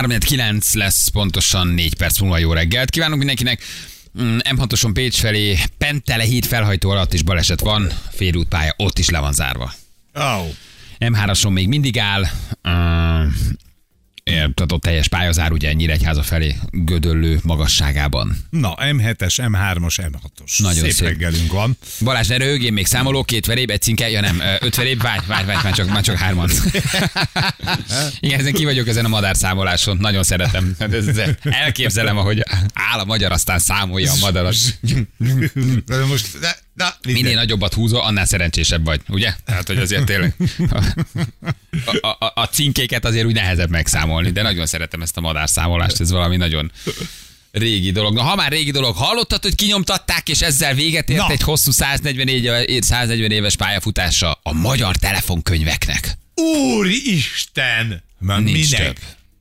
3-9 lesz pontosan 4 perc múlva jó reggelt. Kívánunk mindenkinek. Mm, M6-oson Pécs felé Pentele híd felhajtó alatt is baleset van, félútpálya ott is le van zárva. Oh. M3-ason még mindig áll, uh, tehát ott teljes pályazár, ugye Nyíregyháza felé gödöllő magasságában. Na, M7-es, M3-as, M6-os. Nagyon szép, szép. reggelünk van. Balázs, ne röhögjél, még számoló, két veréb, egy cinke, ja nem, öt veréb, várj, várj, várj, már csak, már csak hárman. Igen, ezen ki vagyok ezen a madárszámoláson, nagyon szeretem. Hát elképzelem, ahogy áll a magyar, aztán számolja a madaras. Most, na, na, Minél nagyobbat húzol, annál szerencsésebb vagy, ugye? Tehát, hogy azért tényleg a, a, a, a cinkéket azért úgy nehezebb megszámolni, de nagyon szeretem ezt a madárszámolást, ez valami nagyon régi dolog. Na, ha már régi dolog, hallottad, hogy kinyomtatták, és ezzel véget ért Na. egy hosszú 140, éve- 140 éves pályafutása a magyar telefonkönyveknek. Úristen! Már Nincs minek? több.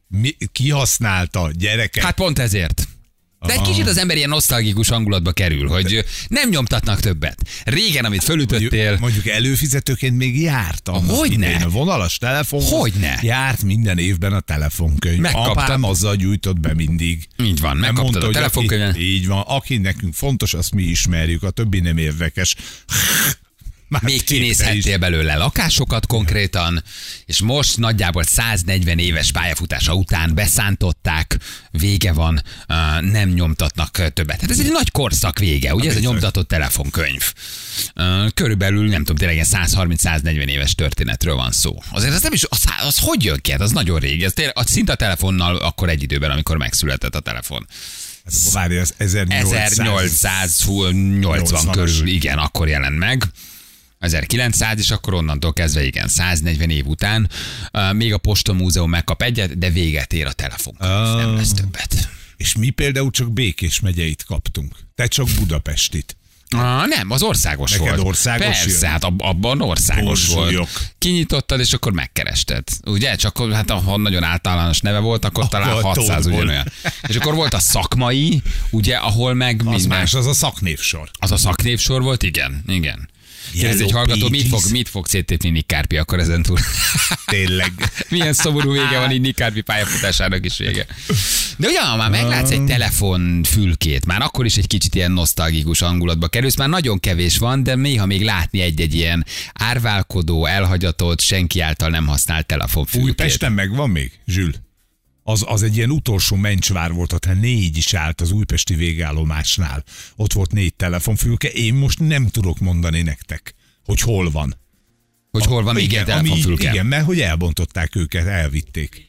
Mi, ki használta gyerekek? Hát pont ezért. De egy kicsit az ember ilyen nosztalgikus hangulatba kerül, hogy nem nyomtatnak többet. Régen, amit fölütöttél, Mondjuk, mondjuk előfizetőként még járt annak Hogyne? A vonalas telefon. Hogyne? Járt minden évben a telefonkönyv. Megkaptad. Apám azzal gyújtott be mindig. Így van, megkaptad mondta, a telefonkönyvet. Így van, aki nekünk fontos, azt mi ismerjük, a többi nem érdekes. Már Még kinézhettél belőle lakásokat konkrétan, és most nagyjából 140 éves pályafutása után beszántották, vége van, nem nyomtatnak többet. Hát ez egy nagy korszak vége, ugye ez a nyomtatott telefonkönyv. Körülbelül, nem tudom, tényleg ilyen 130-140 éves történetről van szó. Azért az nem is, az, az hogy jön ki? Hát az nagyon régi. Ez tényleg, a szinte a telefonnal akkor egy időben, amikor megszületett a telefon. Hát, Várj, az 1800. 1880 80-as. körül, igen, akkor jelent meg. 1900, és akkor onnantól kezdve, igen, 140 év után uh, még a Posta Múzeum megkap egyet, de véget ér a telefon. Ah. Nem lesz többet. És mi például csak Békés megyeit kaptunk. Te csak Budapestit. Ah, nem, az országos Neked volt. országos Persze, jön? hát ab- abban országos Borzsúlyok. volt. Kinyitottad, és akkor megkerested. Ugye? Csak hát ha nagyon általános neve volt, akkor talán Akkor 600 tódból. ugyanolyan. És akkor volt a szakmai, ugye, ahol meg Az minden... más, az a szaknévsor. Az a szaknévsor volt? Igen, igen. Kérdez egy hallgató, mit fog, mit fog széttépni Nick Kárpi akkor ezen túl? Tényleg. Milyen szomorú vége van így Nick Kárpi pályafutásának is vége. De ugye, ha már meglátsz egy telefonfülkét, már akkor is egy kicsit ilyen nosztalgikus hangulatba kerülsz, már nagyon kevés van, de néha még látni egy-egy ilyen árválkodó, elhagyatott, senki által nem használt telefonfülkét. Újpesten megvan még, Zsül? Az, az egy ilyen utolsó mencsvár volt, ott hát négy is állt az újpesti végállomásnál. Ott volt négy telefonfülke, én most nem tudok mondani nektek, hogy hol van. Hogy hol van ilyen ami- telefonfülke. Igen, mert hogy elbontották őket, elvitték.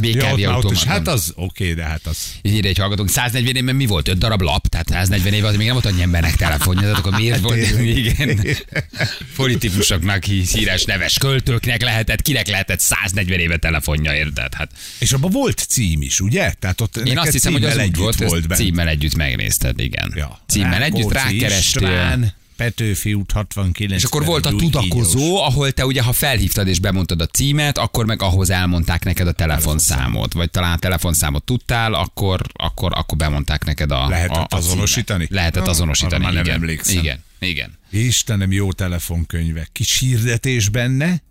BKV Ja, ott automat. is, hát az oké, de hát az... Írja egy hallgatónk, 140 évben mi volt? 5 darab lap? Tehát 140 év az még nem volt annyi embernek telefonja, tehát akkor miért volt? Hát tényleg. Igen. Politikusoknak, híres neves költőknek lehetett, kinek lehetett 140 éve telefonja, érted? Hát És abban volt cím is, ugye? Tehát ott én azt hiszem, hogy az úgy volt, bent. címmel együtt megnézted, igen. Ja. Címmel együtt rákerestél. Petőfi út 69. És akkor volt a tudakozó, ahol te ugye, ha felhívtad és bemondtad a címet, akkor meg ahhoz elmondták neked a telefonszámot. Vagy talán a telefonszámot tudtál, akkor, akkor, akkor bemondták neked a Lehetett a, a azonosítani? címet. Lehetett Ah, azonosítani, arra már nem igen. emlékszem. Igen, igen. Istenem, jó telefonkönyvek. Kis hirdetés benne.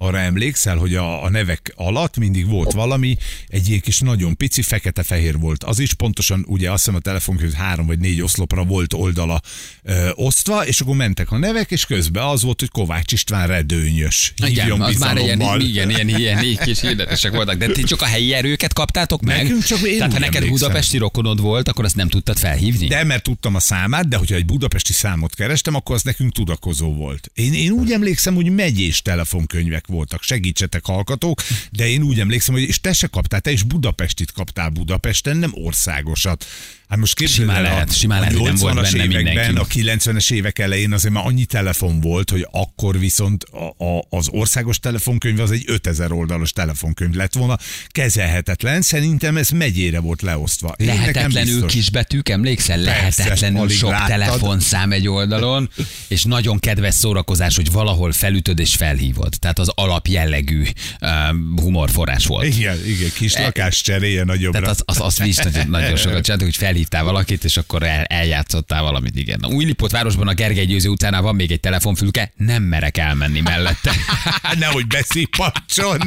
Arra emlékszel, hogy a, a nevek alatt mindig volt valami, egy ilyen kis nagyon pici, fekete-fehér volt. Az is pontosan, ugye azt hiszem a telefonkönyv három vagy négy oszlopra volt oldala ö, osztva, és akkor mentek a nevek, és közben az volt, hogy Kovács István redőnyös. Igen, az már ilyen, igen, ilyen, ilyen, ilyen kis hirdetések voltak. De ti csak a helyi erőket kaptátok meg? Nekünk csak én Tehát ha neked emlékszem. budapesti rokonod volt, akkor azt nem tudtad felhívni? De mert tudtam a számát, de hogyha egy budapesti számot kerestem, akkor az nekünk tudakozó volt. Én, én úgy emlékszem, hogy megyés telefonkönyvek voltak. Segítsetek hallgatók, de én úgy emlékszem, hogy és te se kaptál, te is Budapestit kaptál Budapesten, nem országosat. Hát most képzeld Simán el, lehet, a, simán a lehet, volt 80-as benne években, mindenki. a 90-es évek elején azért már annyi telefon volt, hogy akkor viszont a, a, az országos telefonkönyv az egy 5000 oldalas telefonkönyv lett volna, kezelhetetlen. Szerintem ez megyére volt leosztva. Én Lehetetlenül kisbetűk, emlékszel? Persze, Lehetetlenül sok láttad. telefonszám egy oldalon, és nagyon kedves szórakozás, hogy valahol felütöd és felhívod. Tehát az alapjellegű um, humorforrás volt. Igen, igen, kis lakás cseréje nagyobbra. Tehát az, az, az mi is nagyon, nagyon sokat csináltuk, hogy felhívtál valakit, és akkor el, eljátszottál valamit, igen. A Újlipott városban a Gergely Győző utánál van még egy telefonfülke, nem merek elmenni mellette. Nehogy beszipacson.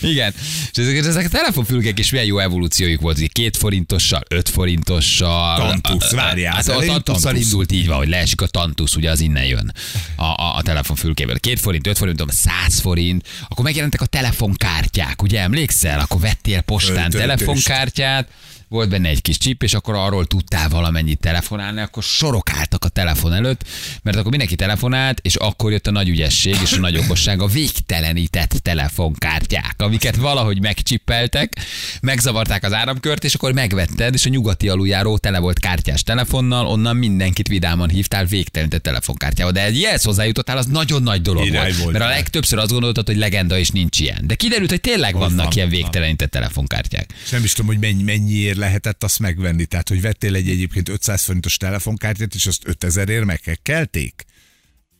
Igen. És ezek, ezek a telefonfülkek is milyen jó evolúciójuk volt, hogy két forintossal, öt forintossal. Tantusz, várjál, Hát a tantusszal indult így van, hogy leesik a tantusz, ugye az innen jön a, a, a telefonfülkéből. Két forint, öt forint, tudom, száz forint. Akkor megjelentek a telefonkártyák, ugye emlékszel? Akkor vettél postán Töltős. telefonkártyát, volt benne egy kis csip, és akkor arról tudtál valamennyit telefonálni, akkor sorok álltak a telefon előtt, mert akkor mindenki telefonált, és akkor jött a nagy ügyesség és a nagy okosság, a végtelenített telefonkártyák, amiket valahogy megcsippeltek, megzavarták az áramkört, és akkor megvetted, és a nyugati aluljáró tele volt kártyás telefonnal, onnan mindenkit vidáman hívtál végtelenített telefonkártyával. De egy ilyenhez hozzájutottál, az nagyon nagy dolog volt, volt. mert a legtöbbször azt gondoltad, hogy legenda és nincs ilyen. De kiderült, hogy tényleg vannak van, ilyen végtelenített telefonkártyák. És nem is tudom, hogy mennyi, mennyiért lehetett azt megvenni. Tehát, hogy vettél egy egyébként 500 forintos telefonkártyát, és azt 5000 ért megkekkelték?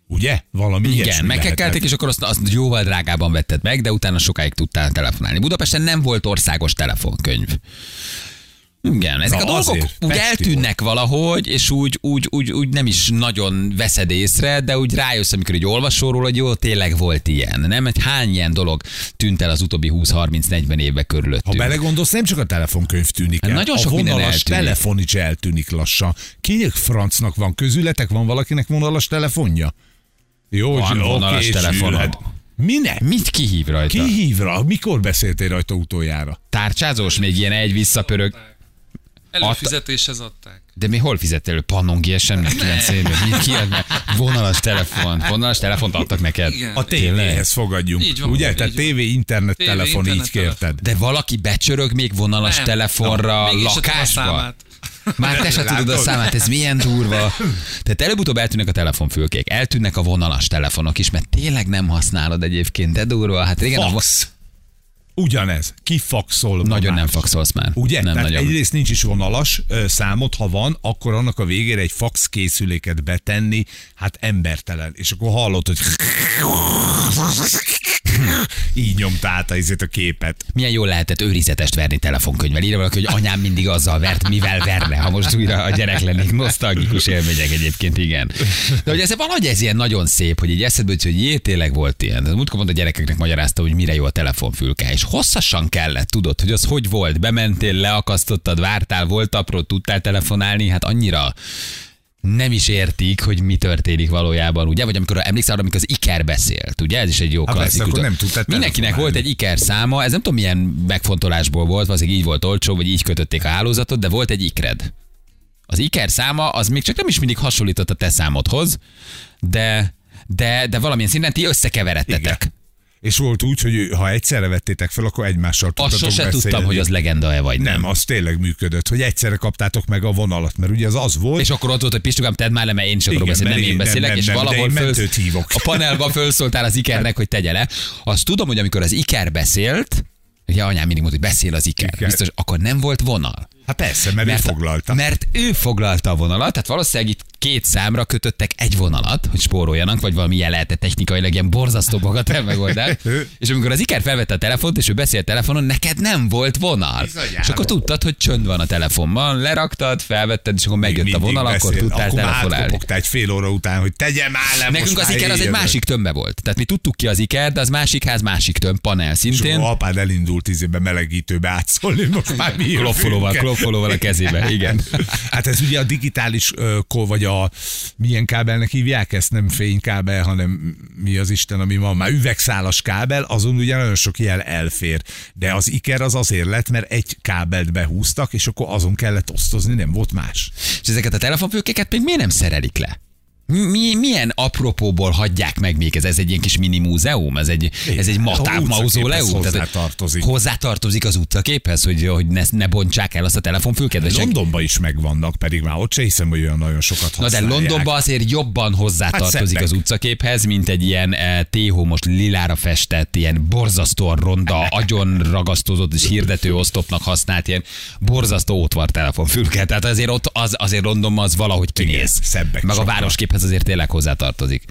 Ugye? Valami Igen, megkekkelték, és akkor azt, azt jóval drágában vetted meg, de utána sokáig tudtál telefonálni. Budapesten nem volt országos telefonkönyv. Igen, ezek Na, a dolgok azért, úgy eltűnnek valahogy, és úgy, úgy, úgy, úgy nem is nagyon veszed észre, de úgy rájössz, amikor egy olvasol róla, hogy jó, tényleg volt ilyen. Nem? Egy hány ilyen dolog tűnt el az utóbbi 20-30-40 évbe Ha körülöttünk. belegondolsz, nem csak a telefonkönyv tűnik el. Nagyon sok a vonalas eltűnik. telefon is eltűnik lassan. Kinek francnak van közületek? Van valakinek vonalas telefonja? Jó, Van oké, vonalas és telefonod. ülhet. Minek? Mit kihív rajta? Ki hív rá? Mikor beszéltél rajta utoljára? Tárcsázós, még ilyen egy visszapörög. Előfizetéshez adták. De mi hol fizettél elő? Pannon GSM 9 évben? Mit kiad meg? Vonalas telefon. Vonalas telefont adtak neked? Igen. A tévéhez fogadjunk. Így van, Ugye? így Tehát tévé, internet, Tévé, telefon, így internet, telefon. kérted. De valaki becsörög még vonalas Nem. telefonra a lakásba? számát. Már te se tudod a számát, ez milyen durva. Tehát előbb-utóbb eltűnnek a telefonfülkék, eltűnnek a vonalas telefonok is, mert tényleg nem használod egyébként, de durva. Hát régen a vo- Fax. Ugyanez. Ki faxol ma nagyon nem faxolsz már. Ugye? Nem Tehát nagyon. egyrészt nincs is vonalas számot, ha van, akkor annak a végére egy fax készüléket betenni, hát embertelen. És akkor hallod, hogy így nyomta át a, képet. Milyen jól lehetett őrizetest verni telefonkönyvvel. Írja valaki, hogy anyám mindig azzal vert, mivel verne, ha most újra a gyerek lennék. Nosztalgikus élmények egyébként, igen. De hogy ez valahogy ez ilyen nagyon szép, hogy így eszedbe hogy jé, tényleg volt ilyen. Múltkor pont a gyerekeknek magyarázta, hogy mire jó a telefonfülke. És hosszasan kellett, tudod, hogy az hogy volt. Bementél, leakasztottad, vártál, volt apró, tudtál telefonálni, hát annyira nem is értik, hogy mi történik valójában, ugye? Vagy amikor emlékszel arra, amikor az Iker beszélt, ugye? Ez is egy jó Hát persze, klasszikus. akkor nem Mindenkinek volt egy Iker száma, ez nem tudom milyen megfontolásból volt, valószínűleg így volt olcsó, vagy így kötötték a hálózatot, de volt egy Ikred. Az Iker száma, az még csak nem is mindig hasonlított a te számodhoz, de, de, de valamilyen szinten ti összekeveredtetek. Igen. És volt úgy, hogy ha egyszerre vettétek fel, akkor egymással Azt tudtatok sose beszélni. tudtam, hogy az legenda-e vagy nem. Nem, az tényleg működött, hogy egyszerre kaptátok meg a vonalat, mert ugye az az volt, És akkor ott volt, hogy Pistukám, tedd már le, mert én is akarok beszélni, nem én én- beszélek, nem, és nem, nem, de valahol föl, hívok. a panelban felszóltál az Ikernek, hogy tegye le. Azt tudom, hogy amikor az Iker beszélt, ugye anyám mindig mondta, hogy beszél az Iker, Iker. biztos, akkor nem volt vonal. hát persze, mert, mert ő foglalta. Mert ő foglalta a vonalat, tehát valószínűleg itt két számra kötöttek egy vonalat, hogy spóroljanak, vagy valami ilyen lehetett technikailag ilyen borzasztó bagatell megoldás. és amikor az Iker felvette a telefont, és ő beszélt telefonon, neked nem volt vonal. Bizonyára. És akkor tudtad, hogy csönd van a telefonban, leraktad, felvetted, és akkor megjött a vonal, akkor beszél. tudtál akkor telefonálni. egy fél óra után, hogy tegye már le Nekünk az Iker az egy másik tömbbe volt. Tehát mi tudtuk ki az Iker, de az másik ház másik tömb panel És szintén. akkor apád elindult izébe melegítőbe átszólni, most már mi Kloffolóval, kloffolóval a kezébe, igen. Hát ez ugye a digitális, ö, ko- vagy a milyen kábelnek hívják ezt, nem fénykábel, hanem mi az Isten, ami van már, üvegszálas kábel, azon ugye nagyon sok jel elfér. De az Iker az azért lett, mert egy kábelt behúztak, és akkor azon kellett osztozni, nem volt más. És ezeket a telefonfülkéket még miért nem szerelik le? Mi, milyen apropóból hagyják meg még ez? Ez egy ilyen kis mini múzeum? Ez egy, ez egy A matá, utcaképhez mauzóleum? hozzátartozik. hozzátartozik az utcaképhez, hogy, hogy ne, ne bontsák el azt a senki- Londonban is megvannak, pedig már ott se hiszem, hogy olyan nagyon sokat Na de használják. Londonban azért jobban hozzátartozik Hát az utcaképhez, mint egy ilyen eh, téhó most lilára festett, ilyen borzasztóan ronda, agyon ragasztózott és hirdető osztopnak használt ilyen borzasztó ótvar telefonfülke. Tehát azért ott az, azért Londonban az valahogy kinéz. Igen, szebbek Meg a sokkal. Városképhez azért tényleg hozzátartozik.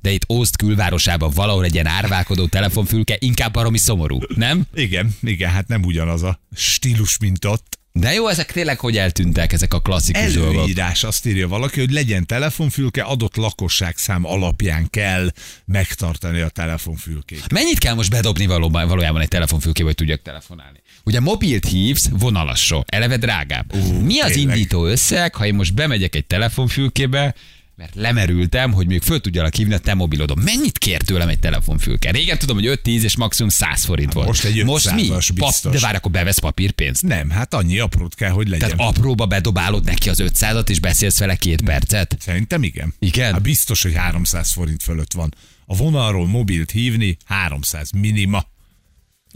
de itt Ószt külvárosában valahol egy ilyen árválkodó telefonfülke inkább baromi szomorú, nem? Igen, igen, hát nem ugyanaz a stílus, mint ott. De jó, ezek tényleg hogy eltűntek, ezek a klasszikus dolgok. Előírás, azt írja valaki, hogy legyen telefonfülke, adott lakosságszám alapján kell megtartani a telefonfülkét. Mennyit kell most bedobni valóban, valójában egy telefonfülkébe, hogy tudjak telefonálni? Ugye mobilt hívsz, vonalasról, eleve drágább. Ú, Mi az tényleg. indító összeg, ha én most bemegyek egy telefonfülkébe, mert lemerültem, hogy még föl tudjalak hívni a te mobilodon. Mennyit kér tőlem egy telefonfülke? Régen tudom, hogy 5-10 és maximum 100 forint volt. most egy most mi? 500-as biztos. de várj, akkor bevesz papírpénzt. Nem, hát annyi aprót kell, hogy legyen. Tehát apróba bedobálod neki az 500-at, és beszélsz vele két percet. Szerintem igen. Igen? Hát biztos, hogy 300 forint fölött van. A vonalról mobilt hívni 300 minima.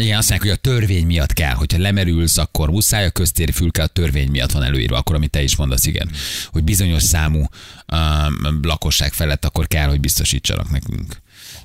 Igen, azt mondják, hogy a törvény miatt kell, hogyha lemerülsz, akkor muszáj, a köztéri fülke a törvény miatt van előírva, akkor amit te is mondasz, igen, hogy bizonyos számú um, lakosság felett akkor kell, hogy biztosítsanak nekünk.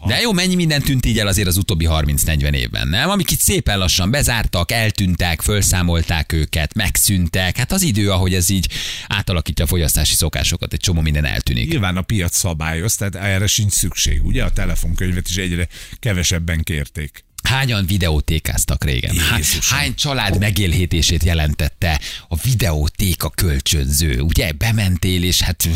De jó, mennyi minden tűnt így el azért az utóbbi 30-40 évben, nem? Amik itt szépen lassan bezártak, eltűntek, felszámolták őket, megszűntek. Hát az idő, ahogy ez így átalakítja a fogyasztási szokásokat, egy csomó minden eltűnik. Nyilván a piac szabályoz, tehát erre sincs szükség. Ugye a telefonkönyvet is egyre kevesebben kérték. Hányan videótékáztak régen? Jézusom. Hány család megélhetését jelentette a videótéka kölcsönző? Ugye bementél, és hát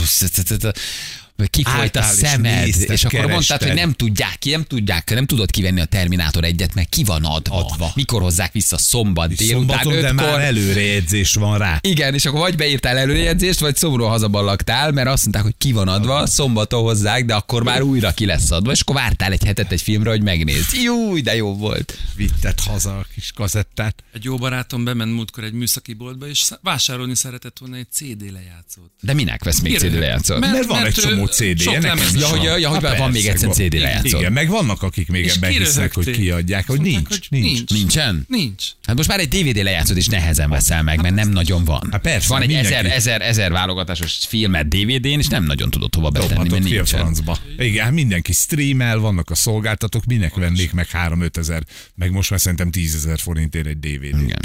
kifolyt a szemed, és, akkor mondtad, kerested. hogy nem tudják ki, nem tudják, nem tudod kivenni a Terminátor egyet, mert ki van adva. Adva. Mikor hozzák vissza szombat délután Szombaton, de már előrejegyzés van rá. Igen, és akkor vagy beírtál előrejegyzést, vagy szomorúan hazaballagtál, mert azt mondták, hogy ki van adva, szombaton hozzák, de akkor már újra ki lesz adva, és akkor vártál egy hetet egy filmre, hogy megnézd. Jó, de jó volt. Vitted haza a kis kazettát. Egy jó barátom bement múltkor egy műszaki boltba, és vásárolni szeretett volna egy CD lejátszót. De minek vesz még CD lejátszót? Mert van egy csomó CD-je, sok nekem lemez is Ja, hogy, van. ja, hogy van még egyszer. CD lejátszó. Igen, meg vannak, akik még ebben hisznek, hogy kiadják, hogy nincs, nincs. nincs. Nincsen? Nincs. Hát most már egy DVD lejátszót is nehezen veszel meg, mert nem nagyon van. Hát persze, van egy ezer, ezer, ezer válogatásos filmet DVD-n, és nem nagyon tudod hova betenni, mert nincsen. francba. Igen, hát mindenki streamel, vannak a szolgáltatók, minek vennék meg 3-5 ezer, meg most már szerintem 10 ezer forintért egy DVD. Igen.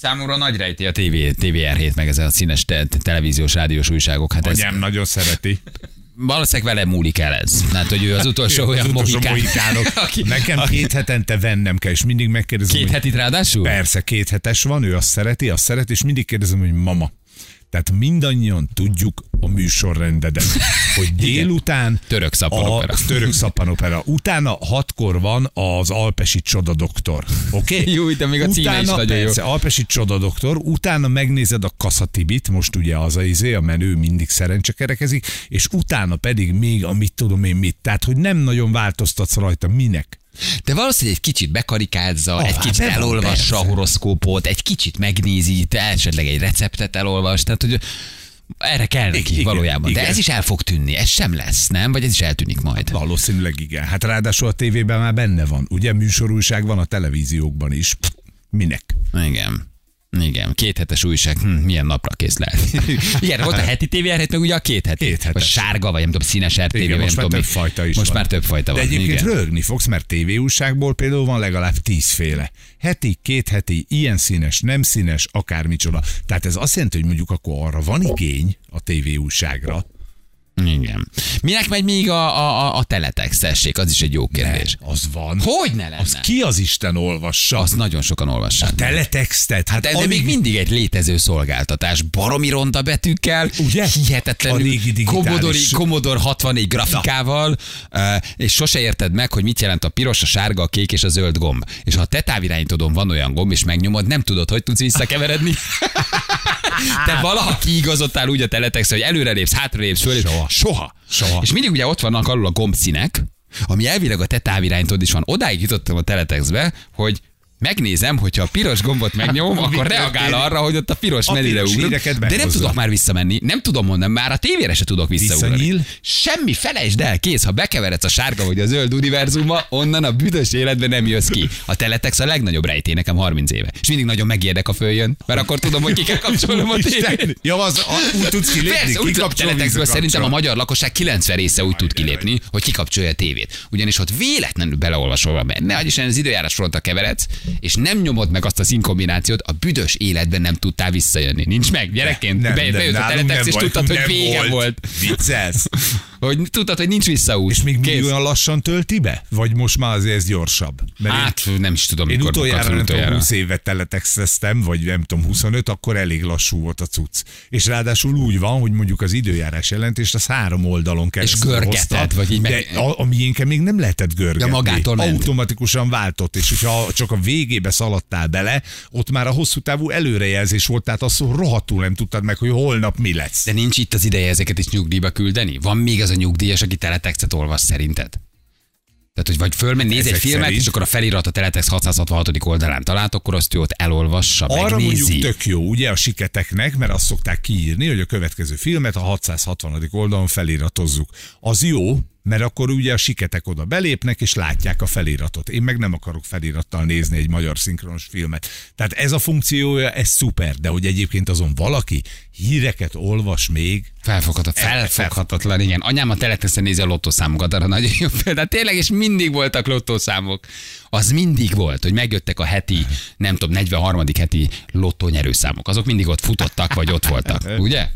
Számomra nagy rejti a TV, TVR7, meg ez a színes te, televíziós, rádiós újságok. Hát ez, Anyám nagyon szereti. Valószínűleg vele múlik el ez. Hát, hogy ő az utolsó olyan az utolsó mohikán, mohikánok. aki, Nekem aki- két hetente vennem kell, és mindig megkérdezem, két hogy hetit ráadásul? persze, két hetes van, ő azt szereti, azt szereti, és mindig kérdezem, hogy mama, tehát mindannyian tudjuk a műsorrendedet, hogy délután Török szappanopera. A török szappanopera. Utána hatkor van az Alpesi Csoda Doktor. Oké? Okay? Jó, de még a címe is nagyon jó. persze, Alpesi Csoda Doktor, utána megnézed a Kaszatibit, most ugye az a izé, a menő mindig szerencse kerekezik, és utána pedig még a mit tudom én mit. Tehát, hogy nem nagyon változtatsz rajta. Minek? De valószínűleg egy kicsit bekarikázza, Ah, egy hát kicsit van, elolvassa a horoszkópot, egy kicsit megnézi, te esetleg egy receptet elolvas, tehát hogy erre kell neki Igen, valójában. De igen. ez is el fog tűnni, ez sem lesz, nem? Vagy ez is eltűnik majd. Valószínűleg igen. Hát ráadásul a tévében már benne van. Ugye műsorújság van a televíziókban is. Pff, Minek? Igen. Igen, két hetes újság, hm, milyen napra kész lehet. Igen, volt a heti TV, meg ugye a két heti. Két hetes. Sárga, vagy nem tudom, színes RTV, Igen, vagy most nem már több fajta is Most van. már több fajta De van. egyébként igen. rögni fogsz, mert tévéújságból például van legalább tízféle. Heti, két heti, ilyen színes, nem színes, akármicsoda. Tehát ez azt jelenti, hogy mondjuk akkor arra van igény a tévéújságra. Igen. Minek megy még a, a, a, a teletext, tessék? Az is egy jó kérdés. Az van. Hogy ne lenne? Az ki az Isten olvassa? Azt nagyon sokan olvassák. Teletextet? Hát De, de alig- még mindig egy létező szolgáltatás. Baromi ronda betűkkel, Ugye? A hihetetlenül. Commodore, Commodore 64 grafikával, eh, és sose érted meg, hogy mit jelent a piros, a sárga, a kék és a zöld gomb. És ha a te távirányítódon van olyan gomb, és megnyomod, nem tudod, hogy tudsz visszakeveredni. Te valaha kiigazodtál úgy a teletext, hogy előrelépsz, hátralépsz, föl, Soha. Soha. Soha. És mindig ugye ott vannak alul a gombszínek, ami elvileg a te távirányítód is van. Odáig jutottam a teletextbe, hogy megnézem, hogyha a piros gombot megnyomom, akkor reagál arra, hogy ott a piros A ugrok. híreket De nem tudok már visszamenni. Nem tudom mondani, már a tévére se tudok visszaugrani. Visszanyíl? Semmi, felejtsd el, kész. Ha bekeveredsz a sárga vagy a zöld univerzumba, onnan a büdös életben nem jössz ki. A teletex a legnagyobb rejtély nekem 30 éve. És mindig nagyon megérdek, a följön, mert akkor tudom, hogy ki kell kapcsolnom a tévét. Ja, az, a, úgy tudsz kilépni, Persze, úgy teletextből szerintem a magyar lakosság 90 része úgy tud kilépni, hogy kikapcsolja a tévét. Ugyanis ott véletlenül beleolvasol benne, hogy is az időjárás frontra keveredsz, és nem nyomod meg azt a színkombinációt, a büdös életben nem tudtál visszajönni. Nincs meg, gyerekként. Nem, Be, nem, bejött a nem és volt, tudtad, hogy vége volt. Viccelsz. Hogy tudtad, hogy nincs visszaút. És még mindig olyan lassan tölti be? Vagy most már azért ez gyorsabb? Mert én- Hát nem is tudom, Én mikor utoljára, nem tudom, utoljára. 20 évet teletexteztem, vagy nem tudom, 25, akkor elég lassú volt a cucc. És ráadásul úgy van, hogy mondjuk az időjárás jelentést az három oldalon keresztül görgeted, hozta, vagy így de meg- a, a miénken még nem lehetett görgetni. Ja, magától ment. Automatikusan váltott, és hogyha csak a végébe szaladtál bele, ott már a hosszú távú előrejelzés volt, tehát azt rohadtul nem tudtad meg, hogy holnap mi lesz. De nincs itt az ideje ezeket is nyugdíjba küldeni? Van még az a nyugdíjas, aki teletextet olvas szerinted? Tehát, hogy vagy fölmegy, néz egy filmet, szerint. és akkor a felirat a Teletext 666. oldalán talált, akkor azt ő ott elolvassa, Arra megnézi. mondjuk tök jó, ugye a siketeknek, mert azt szokták kiírni, hogy a következő filmet a 660. oldalon feliratozzuk. Az jó, mert akkor ugye a siketek oda belépnek, és látják a feliratot. Én meg nem akarok felirattal nézni egy magyar szinkronos filmet. Tehát ez a funkciója, ez szuper, de hogy egyébként azon valaki híreket olvas még, Felfoghatatlan, felfoghatatlan, igen. Anyám a teletexten nézi a lottószámokat, arra nagyon jó példa. Tényleg, és mindig voltak lottószámok. Az mindig volt, hogy megjöttek a heti, nem tudom, 43. heti lottónyerőszámok. Azok mindig ott futottak, vagy ott voltak, ugye?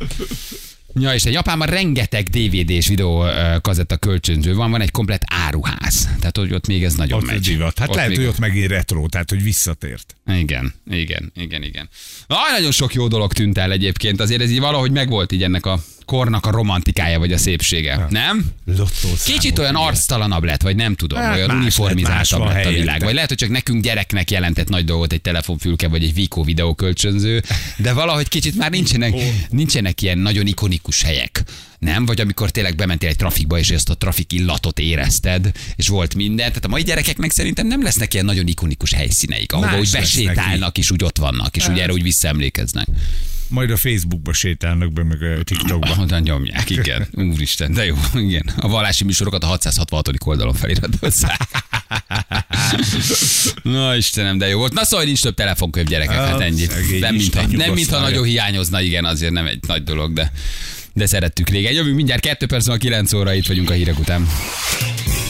Ja, és egy apámmal rengeteg DVD és videó kazetta kölcsönző van, van egy komplet áruház. Tehát, hogy ott még ez nagyon ott megy. divat. Hát Ott lehet, még- hogy ott megint retro, tehát hogy visszatért. igen, igen, igen, igen. Aj, nagyon sok jó dolog tűnt el egyébként. Azért ez így valahogy megvolt így ennek a kornak a romantikája vagy a szépsége. Nem? Lottószámok, Kicsit olyan arctalanabb lett, vagy nem tudom, Hát olyan uniformizáltabb lett a világ. Vagy lehet, hogy csak nekünk gyereknek jelentett nagy dolgot egy telefonfülke, vagy egy Vico videókölcsönző, de valahogy kicsit már nincsenek, nincsenek ilyen nagyon ikonikus helyek. Nem? Vagy amikor tényleg bementél egy trafikba, és ezt a trafik illatot érezted, és volt minden. Tehát a mai gyerekeknek szerintem nem lesznek ilyen nagyon ikonikus helyszíneik, ahova Más úgy besétálnak, és úgy ott vannak, és úgy erre úgy visszaemlékeznek. Majd a Facebookba sétálnak be, meg a TikTokba. Oda nyomják, igen. Úristen, de jó, igen. A vallási műsorokat a 666. oldalon feliratozzák. Na Istenem, de jó volt. Na szóval nincs több telefonkönyv gyerekek, hát Ah, ennyi. Nem mintha, nem mintha nagyon hiányozna, igen, azért nem egy nagy dolog, de de szerettük régen. Jövünk mindjárt 2 perc, a 9 óra, itt vagyunk a hírek után.